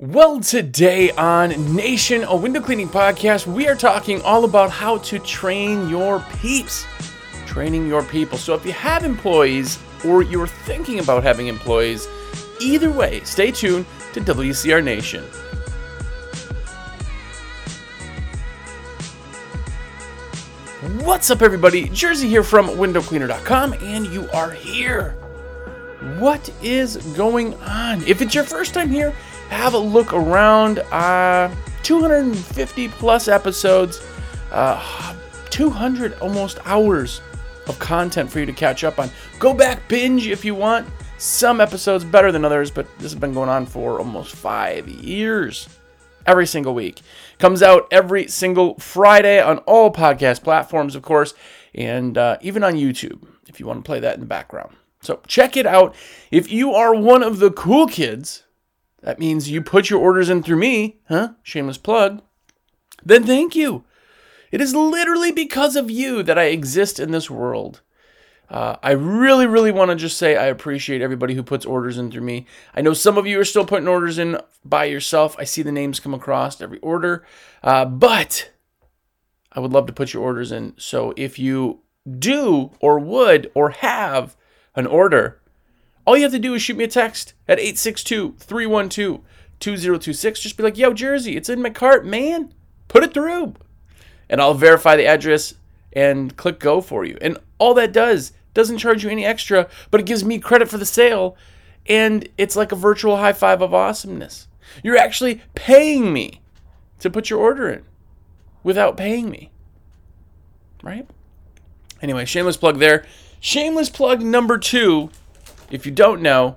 Well, today on Nation, a window cleaning podcast, we are talking all about how to train your peeps, training your people. So, if you have employees or you're thinking about having employees, either way, stay tuned to WCR Nation. What's up, everybody? Jersey here from windowcleaner.com, and you are here. What is going on? If it's your first time here, have a look around. Uh, 250 plus episodes, uh, 200 almost hours of content for you to catch up on. Go back, binge if you want. Some episodes better than others, but this has been going on for almost five years. Every single week. Comes out every single Friday on all podcast platforms, of course, and uh, even on YouTube if you want to play that in the background. So check it out. If you are one of the cool kids that means you put your orders in through me, huh? Shameless plug. Then thank you. It is literally because of you that I exist in this world. Uh, I really, really want to just say I appreciate everybody who puts orders in through me. I know some of you are still putting orders in by yourself. I see the names come across every order, uh, but I would love to put your orders in. So if you do or would or have an order, all you have to do is shoot me a text at 862 312 2026. Just be like, yo, Jersey, it's in my cart, man. Put it through. And I'll verify the address and click go for you. And all that does doesn't charge you any extra, but it gives me credit for the sale. And it's like a virtual high five of awesomeness. You're actually paying me to put your order in without paying me. Right? Anyway, shameless plug there. Shameless plug number two if you don't know,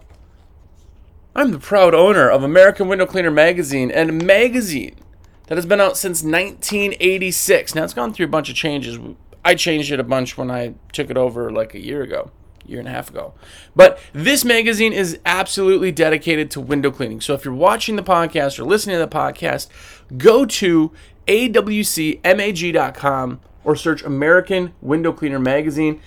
I'm the proud owner of American Window Cleaner magazine and a magazine that has been out since 1986. Now it's gone through a bunch of changes. I changed it a bunch when I took it over like a year ago, year and a half ago. But this magazine is absolutely dedicated to window cleaning. So if you're watching the podcast or listening to the podcast, go to awcmag.com or search American Window Cleaner magazine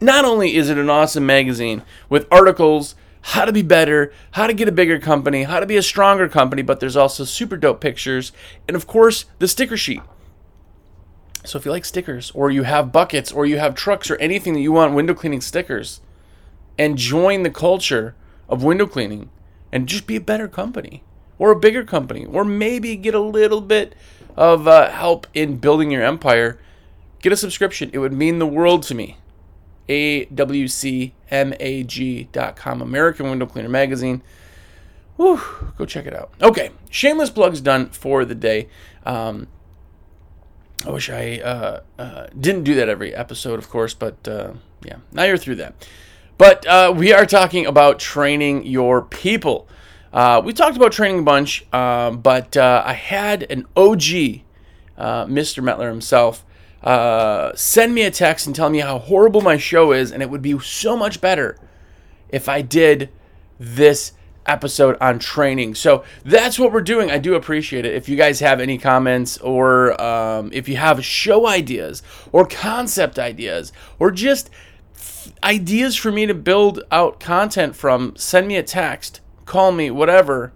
not only is it an awesome magazine with articles, how to be better, how to get a bigger company, how to be a stronger company, but there's also super dope pictures, and of course, the sticker sheet. So if you like stickers, or you have buckets, or you have trucks, or anything that you want window cleaning stickers, and join the culture of window cleaning and just be a better company, or a bigger company, or maybe get a little bit of uh, help in building your empire, get a subscription. It would mean the world to me. AWCMAG.com, American Window Cleaner Magazine. Whew, go check it out. Okay, shameless plugs done for the day. Um, I wish I uh, uh, didn't do that every episode, of course, but uh, yeah, now you're through that. But uh, we are talking about training your people. Uh, we talked about training a bunch, um, but uh, I had an OG, Mr. Metler himself, uh, send me a text and tell me how horrible my show is, and it would be so much better if I did this episode on training. So that's what we're doing. I do appreciate it. If you guys have any comments or um, if you have show ideas or concept ideas or just ideas for me to build out content from, send me a text, call me, whatever,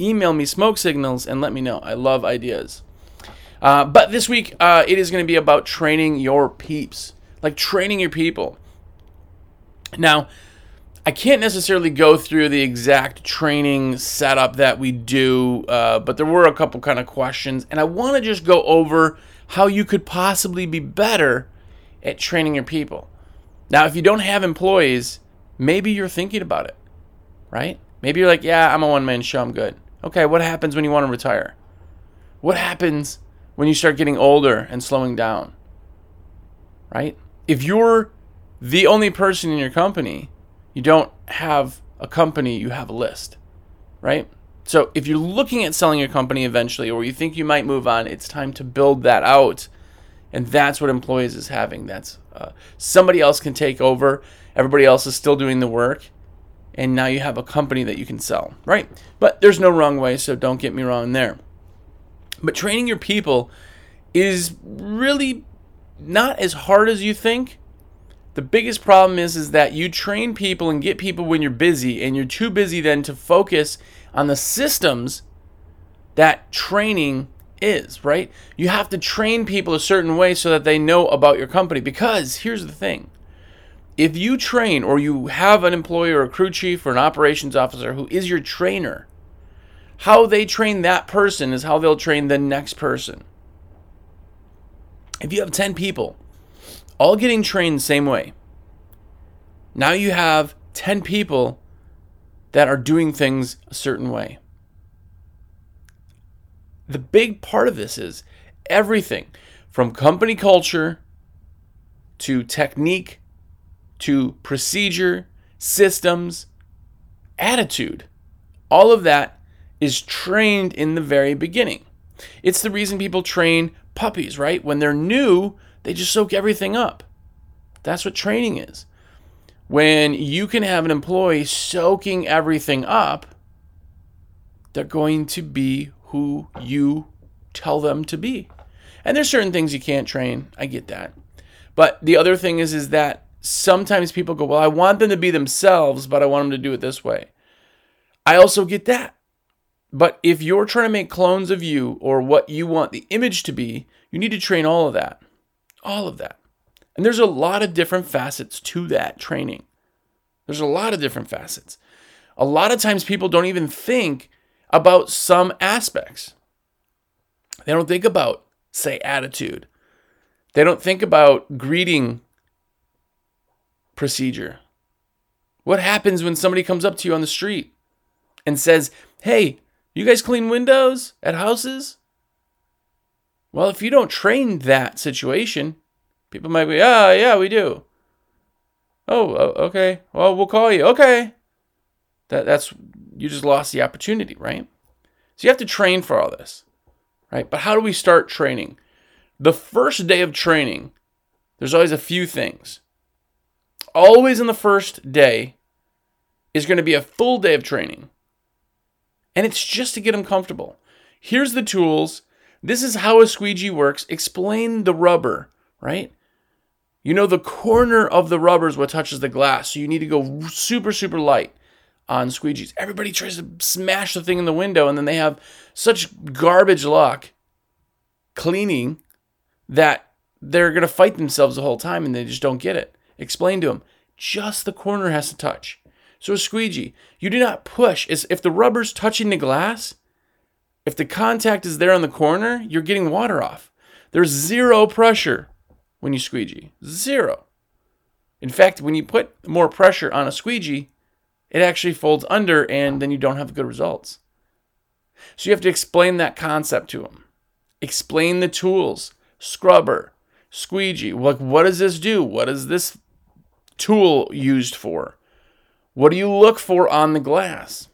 email me smoke signals, and let me know. I love ideas. Uh, but this week, uh, it is going to be about training your peeps, like training your people. Now, I can't necessarily go through the exact training setup that we do, uh, but there were a couple kind of questions, and I want to just go over how you could possibly be better at training your people. Now, if you don't have employees, maybe you're thinking about it, right? Maybe you're like, yeah, I'm a one man show, I'm good. Okay, what happens when you want to retire? What happens when you start getting older and slowing down. Right? If you're the only person in your company, you don't have a company, you have a list. Right? So if you're looking at selling your company eventually or you think you might move on, it's time to build that out. And that's what employees is having. That's uh, somebody else can take over. Everybody else is still doing the work. And now you have a company that you can sell, right? But there's no wrong way, so don't get me wrong there. But training your people is really not as hard as you think. The biggest problem is is that you train people and get people when you're busy and you're too busy then to focus on the systems that training is, right? You have to train people a certain way so that they know about your company. Because here's the thing if you train or you have an employee or a crew chief or an operations officer who is your trainer, how they train that person is how they'll train the next person. If you have 10 people all getting trained the same way, now you have 10 people that are doing things a certain way. The big part of this is everything from company culture to technique to procedure, systems, attitude. All of that is trained in the very beginning. It's the reason people train puppies, right? When they're new, they just soak everything up. That's what training is. When you can have an employee soaking everything up, they're going to be who you tell them to be. And there's certain things you can't train. I get that. But the other thing is is that sometimes people go, "Well, I want them to be themselves, but I want them to do it this way." I also get that. But if you're trying to make clones of you or what you want the image to be, you need to train all of that. All of that. And there's a lot of different facets to that training. There's a lot of different facets. A lot of times people don't even think about some aspects. They don't think about, say, attitude. They don't think about greeting procedure. What happens when somebody comes up to you on the street and says, Hey, you guys clean windows at houses? Well, if you don't train that situation, people might be, Ah, yeah, we do. Oh, okay. Well, we'll call you. Okay. That that's you just lost the opportunity, right? So you have to train for all this, right? But how do we start training? The first day of training, there's always a few things. Always in the first day is going to be a full day of training. And it's just to get them comfortable. Here's the tools. This is how a squeegee works. Explain the rubber, right? You know, the corner of the rubber is what touches the glass. So you need to go super, super light on squeegees. Everybody tries to smash the thing in the window, and then they have such garbage luck cleaning that they're going to fight themselves the whole time and they just don't get it. Explain to them just the corner has to touch. So a squeegee, you do not push. If the rubber's touching the glass, if the contact is there on the corner, you're getting water off. There's zero pressure when you squeegee. Zero. In fact, when you put more pressure on a squeegee, it actually folds under and then you don't have good results. So you have to explain that concept to them. Explain the tools, scrubber, squeegee. Like, what does this do? What is this tool used for? What do you look for on the glass?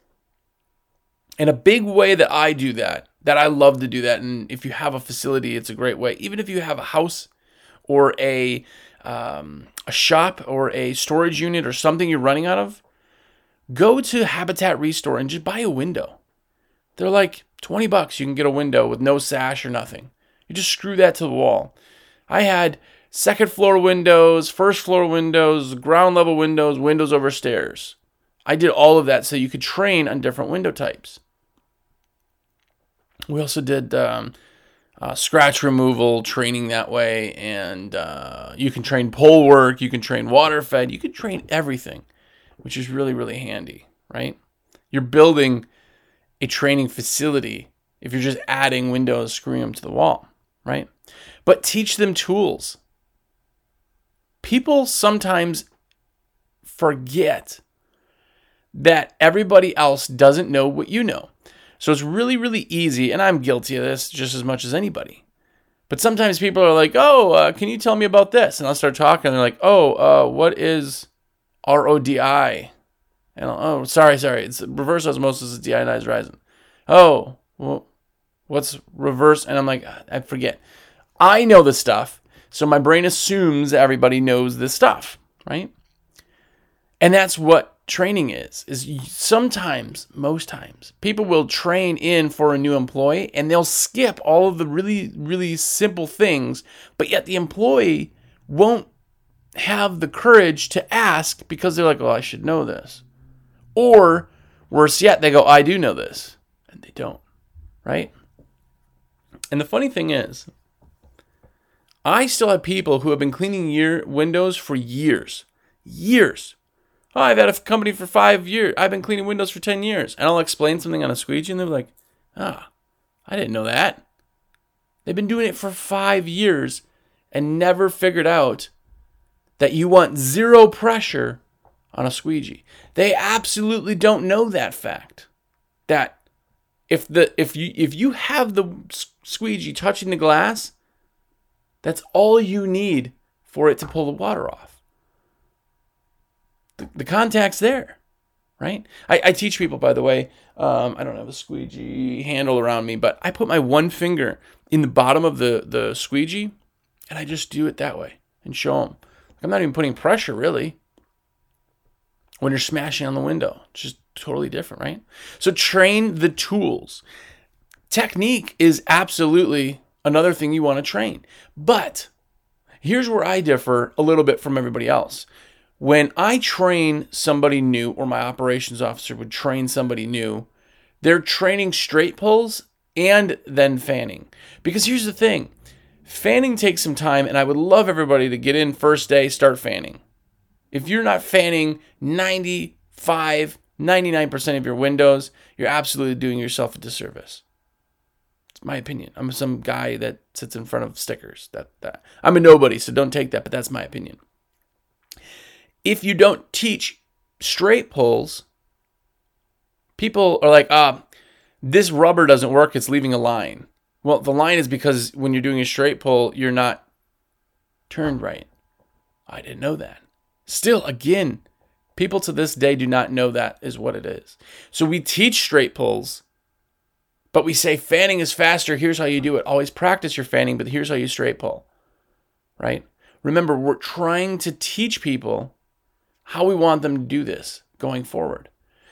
And a big way that I do that, that I love to do that, and if you have a facility, it's a great way. Even if you have a house or a um, a shop or a storage unit or something you're running out of, go to Habitat Restore and just buy a window. They're like 20 bucks. You can get a window with no sash or nothing. You just screw that to the wall. I had second floor windows, first floor windows, ground level windows, windows over stairs. I did all of that so you could train on different window types. We also did um, uh, scratch removal training that way, and uh, you can train pole work, you can train water fed, you can train everything, which is really, really handy, right? You're building a training facility if you're just adding windows, screwing them to the wall, right? But teach them tools. People sometimes forget that everybody else doesn't know what you know. So it's really, really easy, and I'm guilty of this just as much as anybody. But sometimes people are like, "Oh, uh, can you tell me about this?" And I'll start talking. And they're like, "Oh, uh, what is RODI?" And I'll, oh, sorry, sorry, it's reverse osmosis deionized resin. Oh, well, what's reverse? And I'm like, I forget. I know the stuff, so my brain assumes everybody knows this stuff, right? And that's what training is is sometimes most times people will train in for a new employee and they'll skip all of the really really simple things but yet the employee won't have the courage to ask because they're like well i should know this or worse yet they go i do know this and they don't right? And the funny thing is, I still have people who have been cleaning year windows for years. Years. Oh, I've had a company for five years. I've been cleaning windows for 10 years. And I'll explain something on a squeegee, and they're like, ah, I didn't know that. They've been doing it for five years and never figured out that you want zero pressure on a squeegee. They absolutely don't know that fact. That if the if you if you have the squeegee touching the glass, that's all you need for it to pull the water off. The, the contact's there, right? I, I teach people, by the way. Um, I don't have a squeegee handle around me, but I put my one finger in the bottom of the the squeegee, and I just do it that way and show them. I'm not even putting pressure really. When you're smashing on the window, it's just totally different, right? So train the tools. Technique is absolutely another thing you want to train. But here's where I differ a little bit from everybody else. When I train somebody new, or my operations officer would train somebody new, they're training straight pulls and then fanning. Because here's the thing fanning takes some time, and I would love everybody to get in first day, start fanning. If you're not fanning 95, 99% of your windows, you're absolutely doing yourself a disservice. It's my opinion. I'm some guy that sits in front of stickers. That that I'm a nobody, so don't take that, but that's my opinion. If you don't teach straight pulls, people are like, ah, this rubber doesn't work, it's leaving a line. Well, the line is because when you're doing a straight pull, you're not turned right. I didn't know that. Still, again, people to this day do not know that is what it is. So we teach straight pulls, but we say fanning is faster. Here's how you do it. Always practice your fanning, but here's how you straight pull. Right? Remember, we're trying to teach people how we want them to do this going forward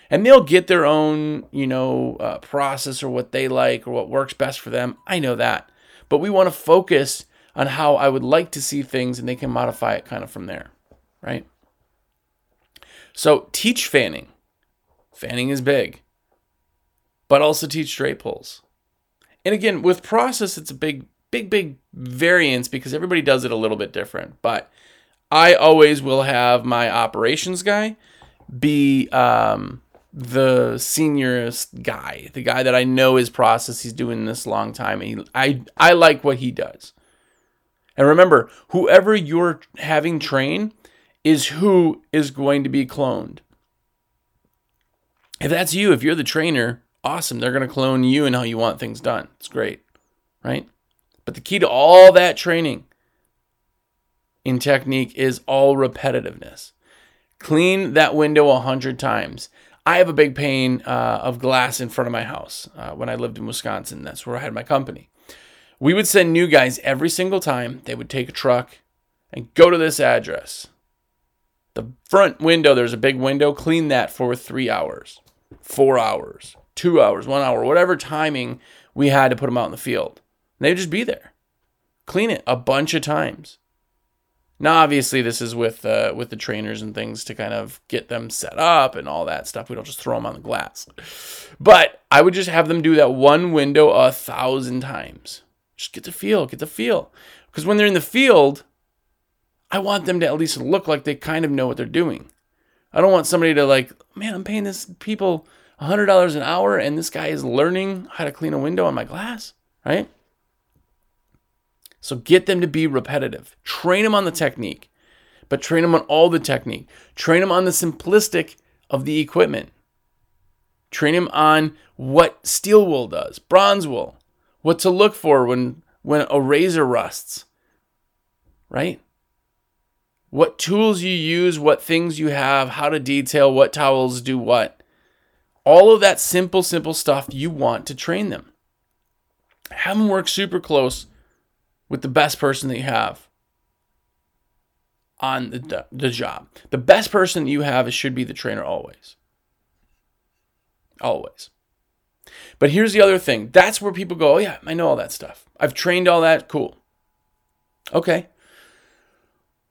and they'll get their own, you know, uh, process or what they like or what works best for them. I know that. But we want to focus on how I would like to see things and they can modify it kind of from there, right? So teach fanning. Fanning is big, but also teach straight pulls. And again, with process, it's a big, big, big variance because everybody does it a little bit different. But I always will have my operations guy be um, the seniorest guy, the guy that I know his process. He's doing this long time, and he, I I like what he does. And remember, whoever you're having train is who is going to be cloned. If that's you, if you're the trainer, awesome. They're going to clone you and how you want things done. It's great, right? But the key to all that training in technique is all repetitiveness. Clean that window a hundred times. I have a big pane uh, of glass in front of my house uh, when I lived in Wisconsin. That's where I had my company. We would send new guys every single time. They would take a truck and go to this address. The front window, there's a big window, clean that for three hours, four hours, two hours, one hour, whatever timing we had to put them out in the field. And they'd just be there. Clean it a bunch of times. Now, obviously, this is with uh, with the trainers and things to kind of get them set up and all that stuff. We don't just throw them on the glass, but I would just have them do that one window a thousand times. Just get the feel, get the feel, because when they're in the field, I want them to at least look like they kind of know what they're doing. I don't want somebody to like, man, I'm paying this people hundred dollars an hour, and this guy is learning how to clean a window on my glass, right? So get them to be repetitive. Train them on the technique, but train them on all the technique. Train them on the simplistic of the equipment. Train them on what steel wool does, bronze wool, what to look for when when a razor rusts. Right? What tools you use, what things you have, how to detail, what towels do what. All of that simple, simple stuff you want to train them. Have them work super close with the best person that you have on the, the job. The best person that you have should be the trainer always. Always. But here's the other thing. That's where people go, oh, yeah, I know all that stuff. I've trained all that. Cool. Okay.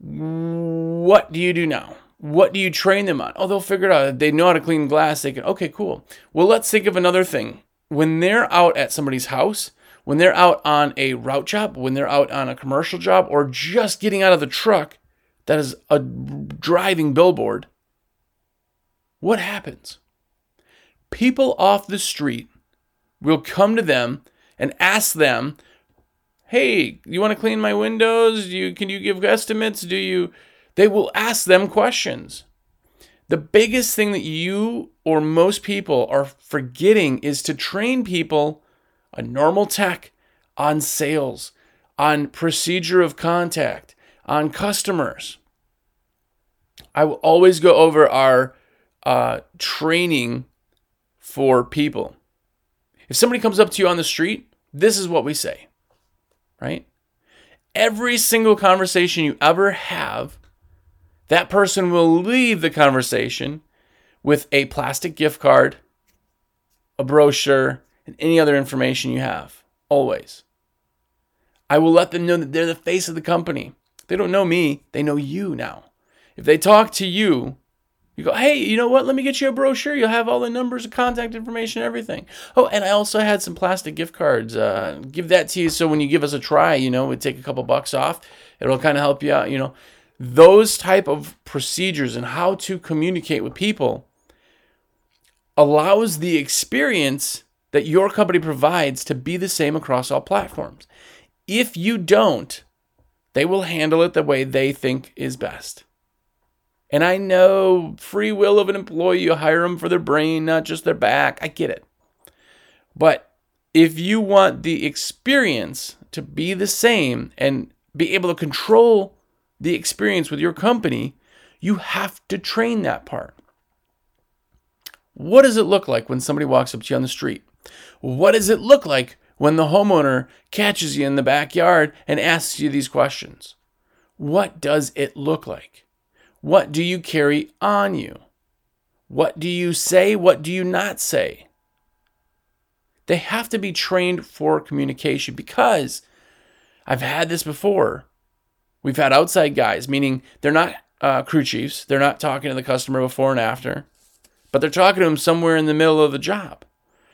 What do you do now? What do you train them on? Oh, they'll figure it out. They know how to clean glass. They can, okay, cool. Well, let's think of another thing when they're out at somebody's house, when they're out on a route job, when they're out on a commercial job, or just getting out of the truck that is a driving billboard, what happens? People off the street will come to them and ask them, "Hey, you want to clean my windows? Do you can you give estimates? Do you?" They will ask them questions. The biggest thing that you or most people are forgetting is to train people on normal tech, on sales, on procedure of contact, on customers. I will always go over our uh, training for people. If somebody comes up to you on the street, this is what we say, right? Every single conversation you ever have, that person will leave the conversation with a plastic gift card, a brochure, and any other information you have. Always. I will let them know that they're the face of the company. They don't know me, they know you now. If they talk to you, you go, hey, you know what? Let me get you a brochure. You'll have all the numbers, contact information, everything. Oh, and I also had some plastic gift cards. Uh, give that to you so when you give us a try, you know, we take a couple bucks off. It'll kind of help you out, you know. Those type of procedures and how to communicate with people allows the experience that your company provides to be the same across all platforms. If you don't, they will handle it the way they think is best. And I know free will of an employee, you hire them for their brain, not just their back. I get it. But if you want the experience to be the same and be able to control the experience with your company, you have to train that part. What does it look like when somebody walks up to you on the street? What does it look like when the homeowner catches you in the backyard and asks you these questions? What does it look like? What do you carry on you? What do you say? What do you not say? They have to be trained for communication because I've had this before. We've had outside guys, meaning they're not uh, crew chiefs, they're not talking to the customer before and after, but they're talking to him somewhere in the middle of the job.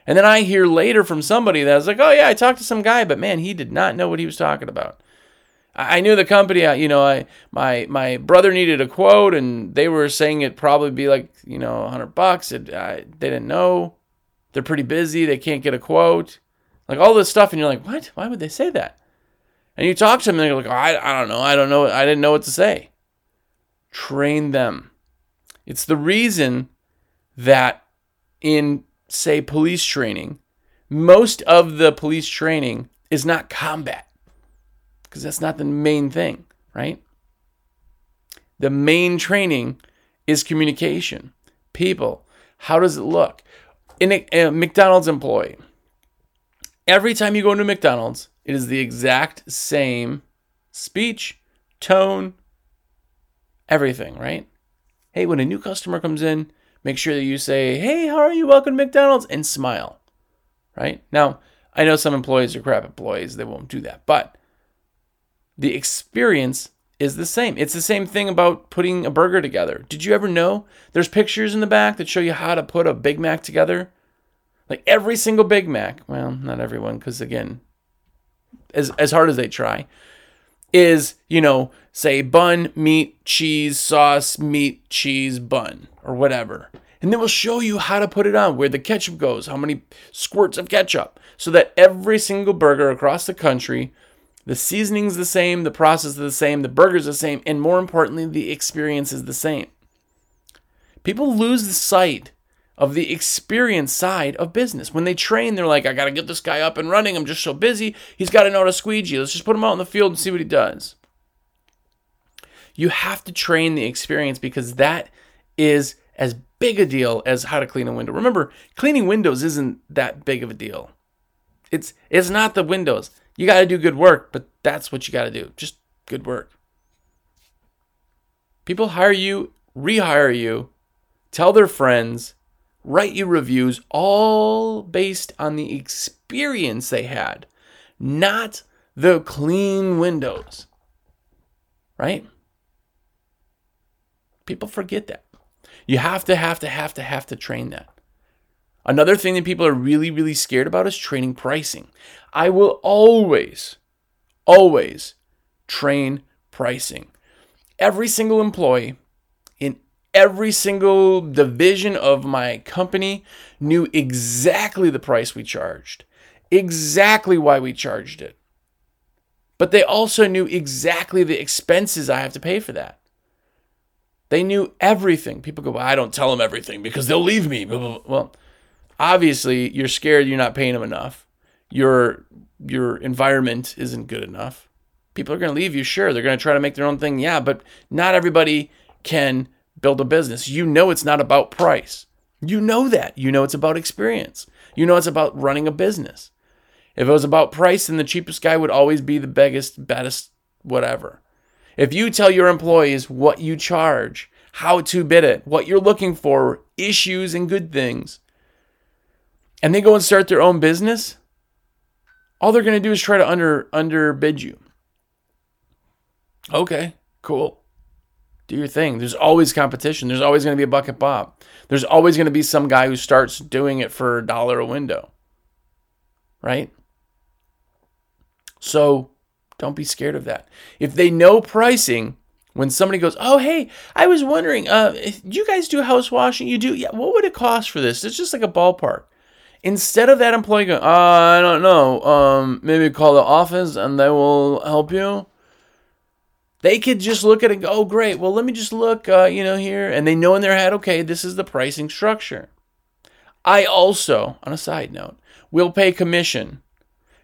And then I hear later from somebody that's like, oh, yeah, I talked to some guy, but man, he did not know what he was talking about. I knew the company. You know, I my my brother needed a quote, and they were saying it probably be like you know hundred bucks. It, I, they didn't know. They're pretty busy. They can't get a quote. Like all this stuff, and you're like, what? Why would they say that? And you talk to them, and they're like, oh, I I don't know. I don't know. I didn't know what to say. Train them. It's the reason that in say police training, most of the police training is not combat because that's not the main thing, right? The main training is communication. People, how does it look? In a, a McDonald's employee, every time you go into McDonald's, it is the exact same speech, tone, everything, right? Hey, when a new customer comes in, make sure that you say, Hey, how are you? Welcome to McDonald's, and smile, right? Now, I know some employees are crap employees, they won't do that, but the experience is the same. It's the same thing about putting a burger together. Did you ever know there's pictures in the back that show you how to put a Big Mac together? Like every single Big Mac, well, not everyone, because again, as, as hard as they try, is, you know, say bun, meat, cheese, sauce, meat, cheese, bun, or whatever. And then we'll show you how to put it on, where the ketchup goes, how many squirts of ketchup, so that every single burger across the country the seasoning's the same, the process is the same, the burger's the same, and more importantly, the experience is the same. People lose the sight of the experience side of business. When they train, they're like, I got to get this guy up and running. I'm just so busy. He's got to know how to squeegee. Let's just put him out in the field and see what he does. You have to train the experience because that is as big a deal as how to clean a window. Remember, cleaning windows isn't that big of a deal. It's it's not the windows. You got to do good work, but that's what you got to do. Just good work. People hire you, rehire you, tell their friends, write you reviews, all based on the experience they had, not the clean windows. Right? People forget that. You have to, have to, have to, have to train that. Another thing that people are really, really scared about is training pricing. I will always, always train pricing. Every single employee in every single division of my company knew exactly the price we charged, exactly why we charged it. But they also knew exactly the expenses I have to pay for that. They knew everything. People go, well, I don't tell them everything because they'll leave me. Well, obviously, you're scared you're not paying them enough. Your your environment isn't good enough. People are going to leave you, sure. They're going to try to make their own thing, yeah, but not everybody can build a business. You know it's not about price. You know that. You know it's about experience. You know it's about running a business. If it was about price, then the cheapest guy would always be the biggest, baddest, whatever. If you tell your employees what you charge, how to bid it, what you're looking for, issues and good things, and they go and start their own business, all they're going to do is try to under underbid you. Okay, cool. Do your thing. There's always competition. There's always going to be a bucket pop. There's always going to be some guy who starts doing it for a dollar a window. Right? So don't be scared of that. If they know pricing, when somebody goes, "Oh, hey, I was wondering, uh, you guys do house washing? You do? Yeah. What would it cost for this? It's just like a ballpark." Instead of that employee going, uh, "I don't know, um, maybe call the office and they will help you." They could just look at it and go, "Oh, great. Well, let me just look, uh, you know, here," and they know in their head, "Okay, this is the pricing structure." I also, on a side note, will pay commission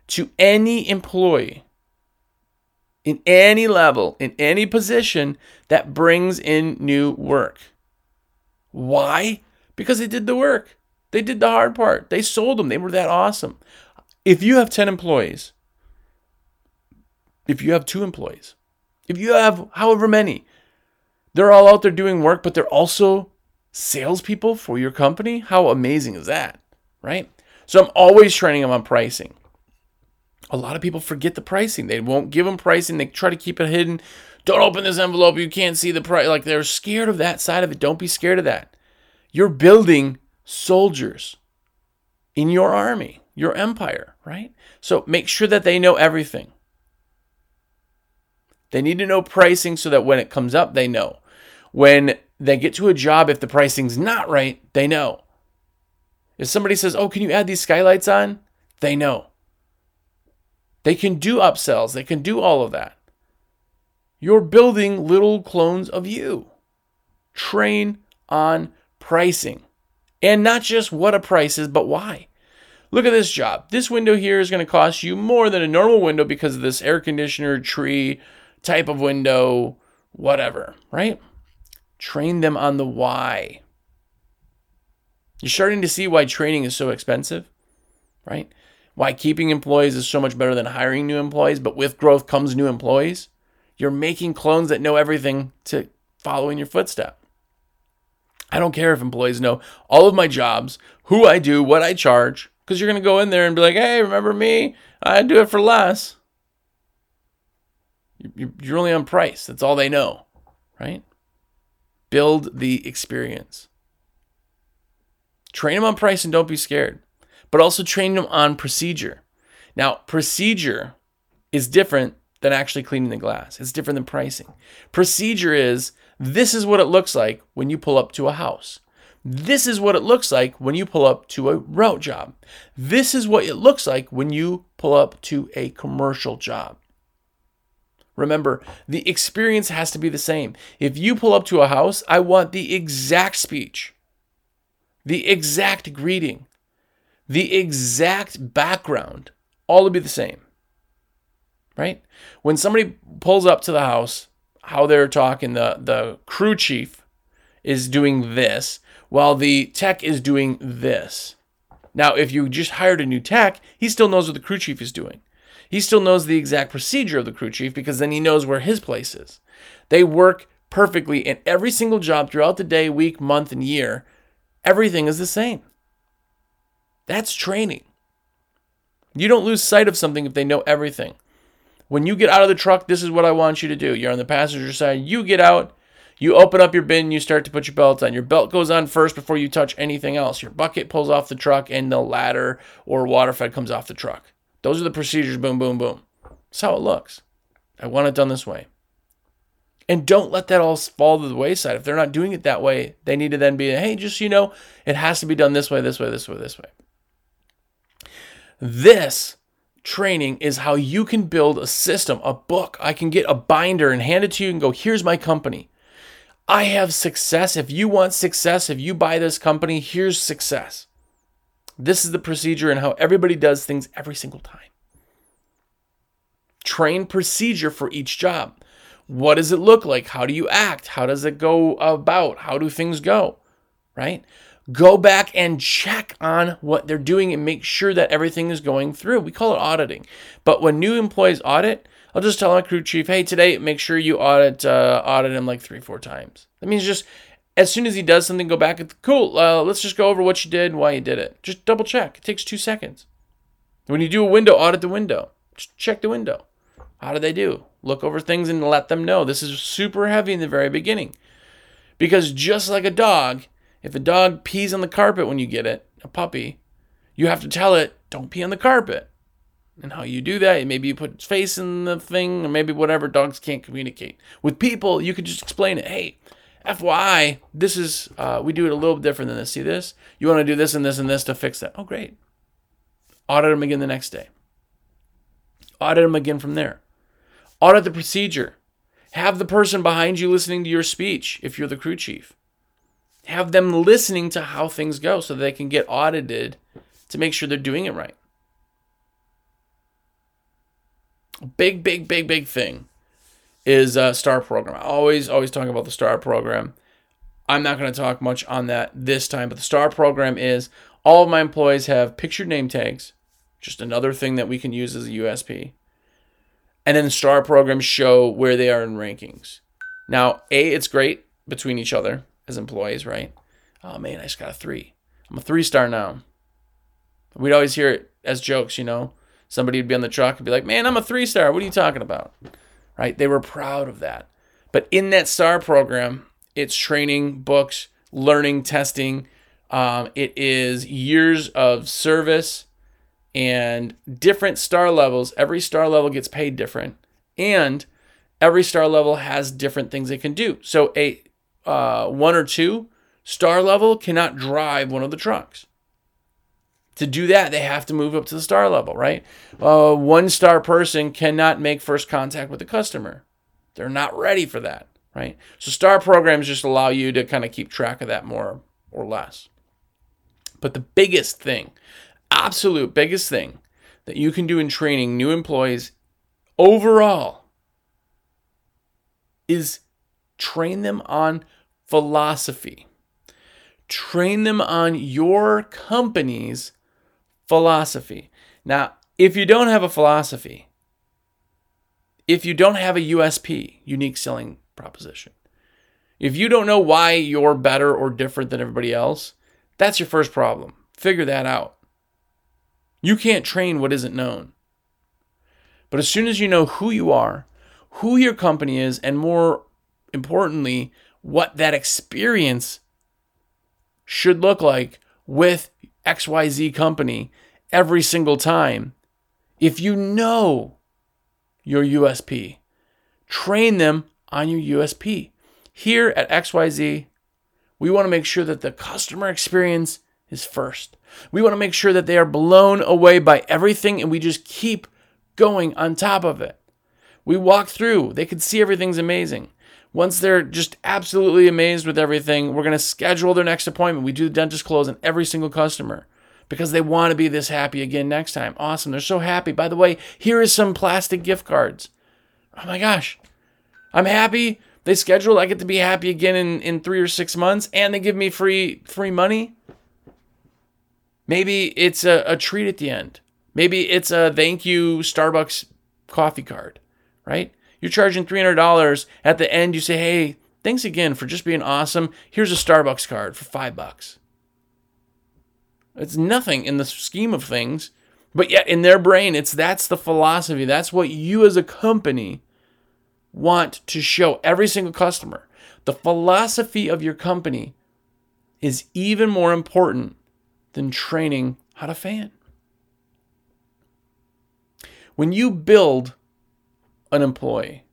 to any employee in any level, in any position that brings in new work. Why? Because they did the work. They did the hard part. They sold them. They were that awesome. If you have 10 employees, if you have two employees, if you have however many, they're all out there doing work, but they're also salespeople for your company. How amazing is that? Right? So I'm always training them on pricing a lot of people forget the pricing. They won't give them pricing. They try to keep it hidden. Don't open this envelope. You can't see the price. Like they're scared of that side of it. Don't be scared of that. You're building soldiers in your army, your empire, right? So make sure that they know everything. They need to know pricing so that when it comes up, they know. When they get to a job, if the pricing's not right, they know. If somebody says, Oh, can you add these skylights on? They know. They can do upsells, they can do all of that. You're building little clones of you. Train on pricing. And not just what a price is, but why. Look at this job. This window here is going to cost you more than a normal window because of this air conditioner, tree, type of window, whatever, right? Train them on the why. You're starting to see why training is so expensive, right? Why keeping employees is so much better than hiring new employees, but with growth comes new employees. You're making clones that know everything to follow in your footstep. I don't care if employees know all of my jobs, who I do, what I charge, because you're going to go in there and be like, hey, remember me? I do it for less. You're only on price. That's all they know, right? Build the experience. Train them on price and don't be scared but also train them on procedure. Now, procedure is different than actually cleaning the glass. It's different than pricing. Procedure is this is what it looks like when you pull up to a house. This is what it looks like when you pull up to a route job. This is what it looks like when you pull up to a commercial job. Remember, the experience has to be the same. If you pull up to a house, I want the exact speech, the exact greeting, the exact background, all to be the same. Right? When somebody pulls up to the house, how they're talking, the, the crew chief is doing this, while the tech is doing this. Now, if you just hired a new tech, he still knows what the crew chief is doing. He still knows the exact procedure of the crew chief because then he knows where his place is. They work perfectly in every single job throughout the day, week, month, and year. Everything is the same. That's training. You don't lose sight of something if they know everything. When you get out of the truck, this is what I want you to do. You're on the passenger side. You get out. You open up your bin, you start to put your belt on. Your belt goes on first before you touch anything else. Your bucket pulls off the truck, and the ladder or water fed comes off the truck. Those are the procedures. Boom, boom, boom. That's how it looks. I want it done this way. And don't let that all fall to the wayside. If they're not doing it that way, they need to then be, hey, just you know, it has to be done this way, this way, this way, this way. This training is how you can build a system, a book. I can get a binder and hand it to you and go, here's my company. I have success. If you want success, if you buy this company, here's success. This is the procedure and how everybody does things every single time. Train procedure for each job. What does it look like? How do you act? How does it go about? How do things go? Right? Go back and check on what they're doing and make sure that everything is going through. We call it auditing. But when new employees audit, I'll just tell my crew chief, hey, today make sure you audit uh, audit him like three, four times. That means just as soon as he does something, go back and cool. Uh, let's just go over what you did, why you did it. Just double check. It takes two seconds. When you do a window, audit the window. Just check the window. How do they do? Look over things and let them know. This is super heavy in the very beginning. Because just like a dog, if a dog pees on the carpet when you get it, a puppy, you have to tell it, don't pee on the carpet. And how you do that, maybe you put its face in the thing, or maybe whatever. Dogs can't communicate. With people, you could just explain it. Hey, FYI, this is, uh, we do it a little bit different than this. See this? You want to do this and this and this to fix that. Oh, great. Audit them again the next day. Audit them again from there. Audit the procedure. Have the person behind you listening to your speech if you're the crew chief. Have them listening to how things go so they can get audited to make sure they're doing it right. Big, big, big, big thing is star program. I always, always talk about the star program. I'm not going to talk much on that this time, but the star program is all of my employees have pictured name tags, just another thing that we can use as a USP and then the star programs show where they are in rankings. Now, A, it's great between each other as employees, right? Oh man, I just got a three. I'm a three star now. We'd always hear it as jokes, you know. Somebody would be on the truck and be like, man, I'm a three star. What are you talking about? Right? They were proud of that. But in that star program, it's training, books, learning, testing. Um, it is years of service and different star levels. Every star level gets paid different, and every star level has different things they can do. So a uh, one or two star level cannot drive one of the trucks. To do that, they have to move up to the star level, right? Uh, one star person cannot make first contact with the customer. They're not ready for that, right? So star programs just allow you to kind of keep track of that more or less. But the biggest thing absolute biggest thing that you can do in training new employees overall is train them on philosophy. Train them on your company's philosophy. Now, if you don't have a philosophy, if you don't have a USP, unique selling proposition, if you don't know why you're better or different than everybody else, that's your first problem. Figure that out. You can't train what isn't known. But as soon as you know who you are, who your company is, and more importantly, what that experience should look like with XYZ company every single time, if you know your USP, train them on your USP. Here at XYZ, we want to make sure that the customer experience is first. We want to make sure that they are blown away by everything and we just keep going on top of it. We walk through, they can see everything's amazing. Once they're just absolutely amazed with everything, we're going to schedule their next appointment. We do the dentist close on every single customer because they want to be this happy again next time. Awesome. They're so happy. By the way, here is some plastic gift cards. Oh my gosh. I'm happy. They schedule. I get to be happy again in, in three or six months and they give me free free money. Maybe it's a, a treat at the end. Maybe it's a thank you Starbucks coffee card, right? You're charging $300. At the end, you say, hey, thanks again for just being awesome. Here's a Starbucks card for five bucks. It's nothing in the scheme of things, but yet in their brain, it's that's the philosophy. That's what you as a company want to show every single customer the philosophy of your company is even more important than training how to fan. When you build an employee,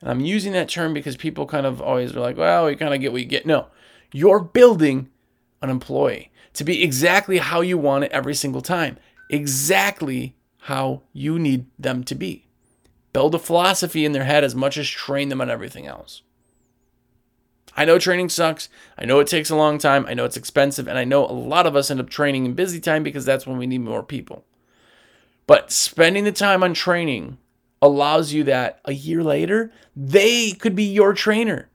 and I'm using that term because people kind of always are like, well, you kind of get what you get. No, you're building an employee to be exactly how you want it every single time, exactly how you need them to be. Build a philosophy in their head as much as train them on everything else. I know training sucks. I know it takes a long time. I know it's expensive. And I know a lot of us end up training in busy time because that's when we need more people. But spending the time on training allows you that a year later, they could be your trainer.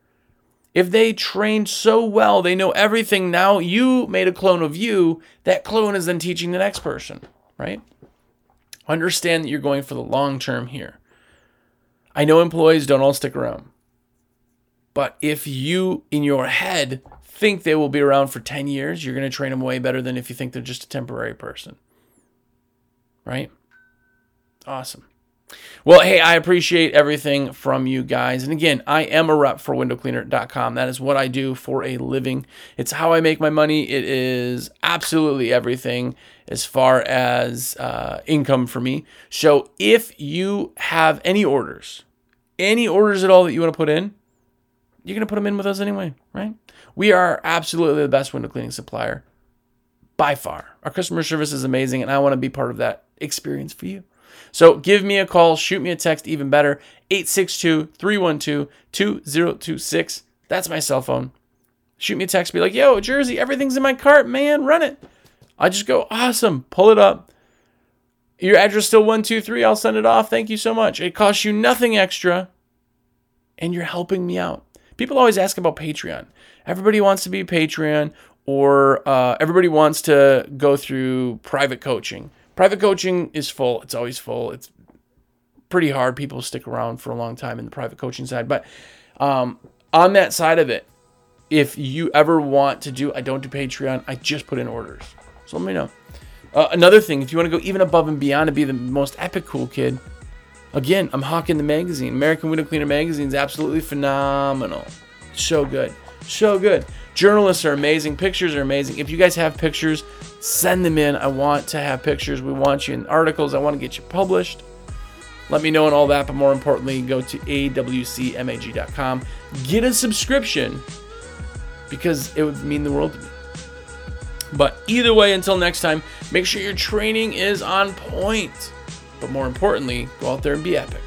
If they trained so well, they know everything. Now you made a clone of you. That clone is then teaching the next person, right? Understand that you're going for the long term here. I know employees don't all stick around. But if you, in your head, think they will be around for 10 years, you're going to train them way better than if you think they're just a temporary person. Right? Awesome. Well, hey, I appreciate everything from you guys. And again, I am a rep for windowcleaner.com. That is what I do for a living. It's how I make my money. It is absolutely everything as far as uh, income for me. So if you have any orders, any orders at all that you want to put in, you're going to put them in with us anyway, right? We are absolutely the best window cleaning supplier by far. Our customer service is amazing, and I want to be part of that experience for you. So give me a call, shoot me a text, even better 862 312 2026. That's my cell phone. Shoot me a text, be like, yo, Jersey, everything's in my cart, man, run it. I just go, awesome, pull it up. Your address is still 123, I'll send it off. Thank you so much. It costs you nothing extra, and you're helping me out. People always ask about Patreon. Everybody wants to be Patreon, or uh, everybody wants to go through private coaching. Private coaching is full. It's always full. It's pretty hard. People stick around for a long time in the private coaching side. But um, on that side of it, if you ever want to do, I don't do Patreon. I just put in orders. So let me know. Uh, another thing, if you want to go even above and beyond to be the most epic cool kid, again, I'm hawking the magazine. American Window Cleaner magazine is absolutely phenomenal. So good. So good. Journalists are amazing. Pictures are amazing. If you guys have pictures, send them in. I want to have pictures. We want you in articles. I want to get you published. Let me know and all that, but more importantly, go to awcmag.com. Get a subscription because it would mean the world to me. But either way, until next time, make sure your training is on point. But more importantly, go out there and be epic.